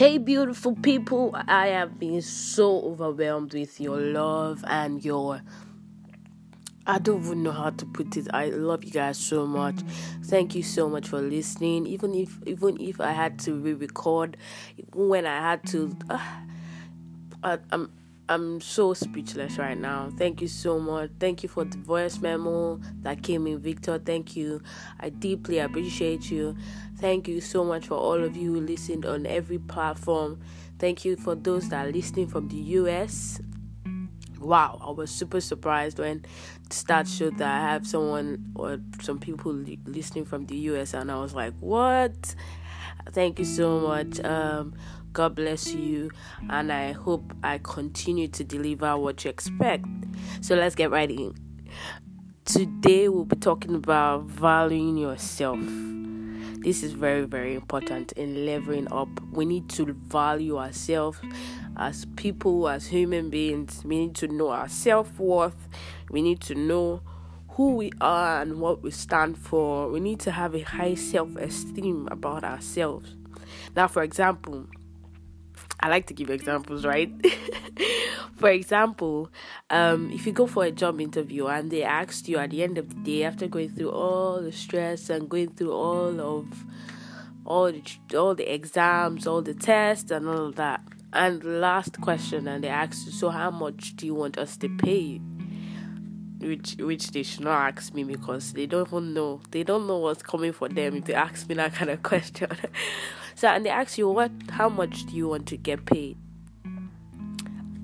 Hey, beautiful people, I have been so overwhelmed with your love and your. I don't even know how to put it. I love you guys so much. Thank you so much for listening. Even if even if I had to re-record, when I had to, uh, I, I'm I'm so speechless right now. Thank you so much. Thank you for the voice memo that came in, Victor. Thank you. I deeply appreciate you. Thank you so much for all of you who listened on every platform. Thank you for those that are listening from the US. Wow, I was super surprised when the stats showed that I have someone or some people li- listening from the US, and I was like, what? Thank you so much. Um, God bless you, and I hope I continue to deliver what you expect. So let's get right in. Today, we'll be talking about valuing yourself. This is very, very important in leveling up. We need to value ourselves as people, as human beings. We need to know our self worth. We need to know who we are and what we stand for. We need to have a high self esteem about ourselves. Now, for example, I like to give examples, right? for example, um, if you go for a job interview and they asked you at the end of the day, after going through all the stress and going through all of all the all the exams, all the tests, and all of that, and last question, and they asked you, so how much do you want us to pay you? Which which they should not ask me because they don't even know they don't know what's coming for them if they ask me that kind of question. So, and they ask you, what, how much do you want to get paid?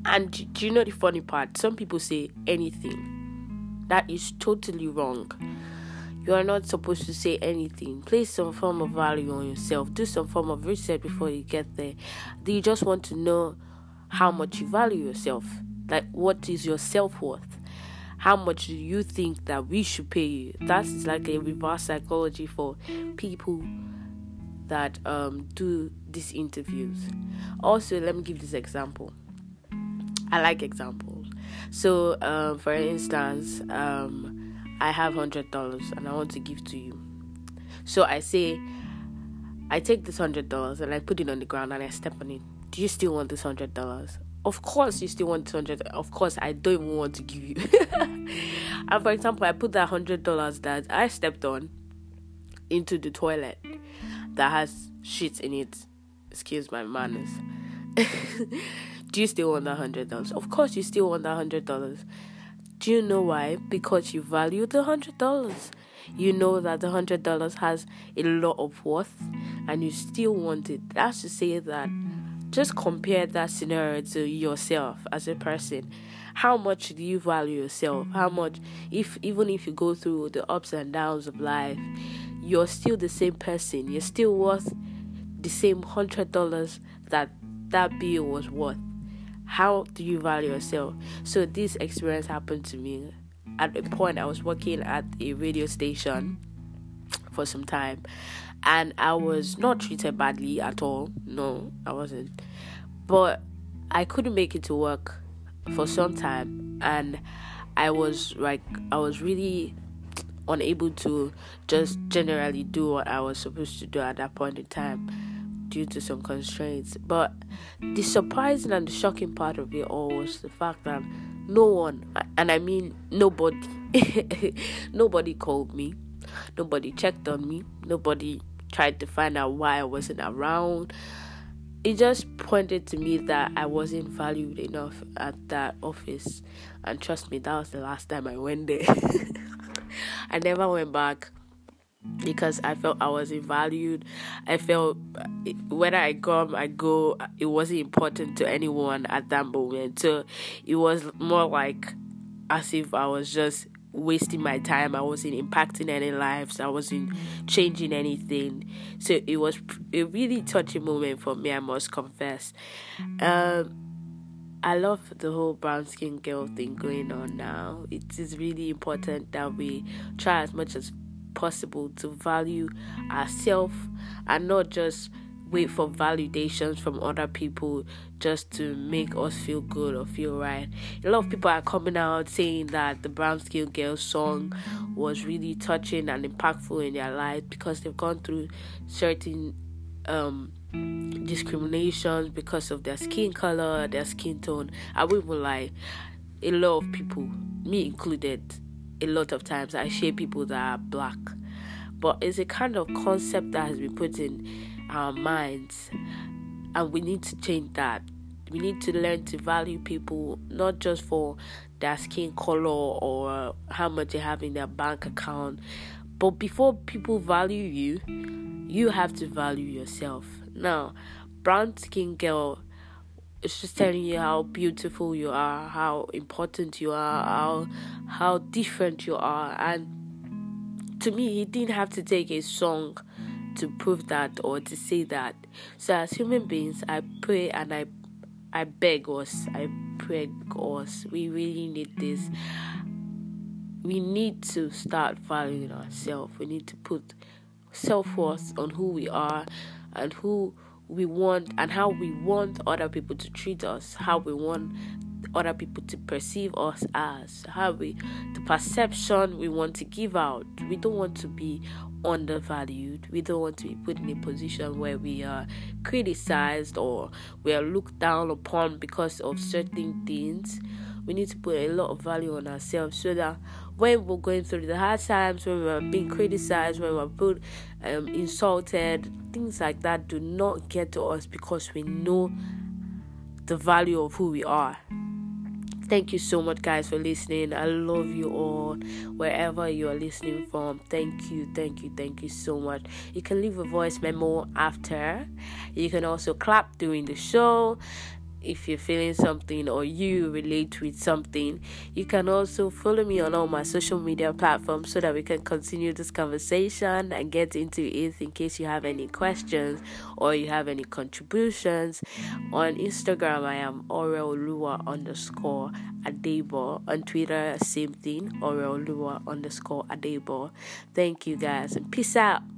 And do you know the funny part? Some people say anything. That is totally wrong. You are not supposed to say anything. Place some form of value on yourself. Do some form of research before you get there. Do you just want to know how much you value yourself? Like, what is your self worth? How much do you think that we should pay you? That is like a reverse psychology for people that um, do these interviews. Also, let me give this example. I like examples. So, um, for instance, um, I have hundred dollars and I want to give to you. So I say, I take this hundred dollars and I put it on the ground and I step on it. Do you still want this hundred dollars? Of course, you still want hundred. Of course, I don't even want to give you. and for example, I put that hundred dollars that I stepped on into the toilet that has shit in it. Excuse my manners. Do you still want that hundred dollars? Of course, you still want that hundred dollars. Do you know why? Because you value the hundred dollars. You know that the hundred dollars has a lot of worth, and you still want it. That's to say that just compare that scenario to yourself as a person. How much do you value yourself? How much, if even if you go through the ups and downs of life, you're still the same person. You're still worth the same hundred dollars that that bill was worth. How do you value yourself? So this experience happened to me at a point I was working at a radio station for some time and I was not treated badly at all. No, I wasn't. But I couldn't make it to work for some time and I was like I was really unable to just generally do what I was supposed to do at that point in time due to some constraints. But the surprising and the shocking part of it all was the fact that no one, and I mean nobody, nobody called me, nobody checked on me, nobody tried to find out why I wasn't around. It just pointed to me that I wasn't valued enough at that office. And trust me, that was the last time I went there. I never went back because I felt I wasn't valued. I felt whether I come, I go, it wasn't important to anyone at that moment. So it was more like as if I was just wasting my time. I wasn't impacting any lives. I wasn't changing anything. So it was a really touching moment for me. I must confess. Um, I love the whole brown skin girl thing going on now. It is really important that we try as much as possible to value ourselves and not just wait for validations from other people just to make us feel good or feel right. A lot of people are coming out saying that the Brown Skin Girl song was really touching and impactful in their lives because they've gone through certain um discrimination because of their skin color, their skin tone. I won't lie, a lot of people, me included, a lot of times I share people that are black. But it's a kind of concept that has been put in our minds, and we need to change that. We need to learn to value people not just for their skin color or how much they have in their bank account, but before people value you, you have to value yourself. Now, brown skin girl is just telling you how beautiful you are, how important you are, how how different you are, and to me, he didn't have to take a song to prove that or to say that. So as human beings, I pray and I I beg us, I pray us, we really need this we need to start valuing ourselves. We need to put self worth on who we are and who we want and how we want other people to treat us, how we want other people to perceive us as, how we the perception we want to give out. We don't want to be undervalued. We don't want to be put in a position where we are criticized or we are looked down upon because of certain things. We need to put a lot of value on ourselves so that when we're going through the hard times, when we're being criticized, when we're put um, insulted, things like that do not get to us because we know the value of who we are. Thank you so much, guys, for listening. I love you all wherever you are listening from. Thank you, thank you, thank you so much. You can leave a voice memo after. You can also clap during the show if you're feeling something or you relate with something. You can also follow me on all my social media platforms so that we can continue this conversation and get into it in case you have any questions or you have any contributions. On Instagram, I am Oreolua underscore Adebo. On Twitter, same thing, Oreolua underscore Adebo. Thank you guys and peace out.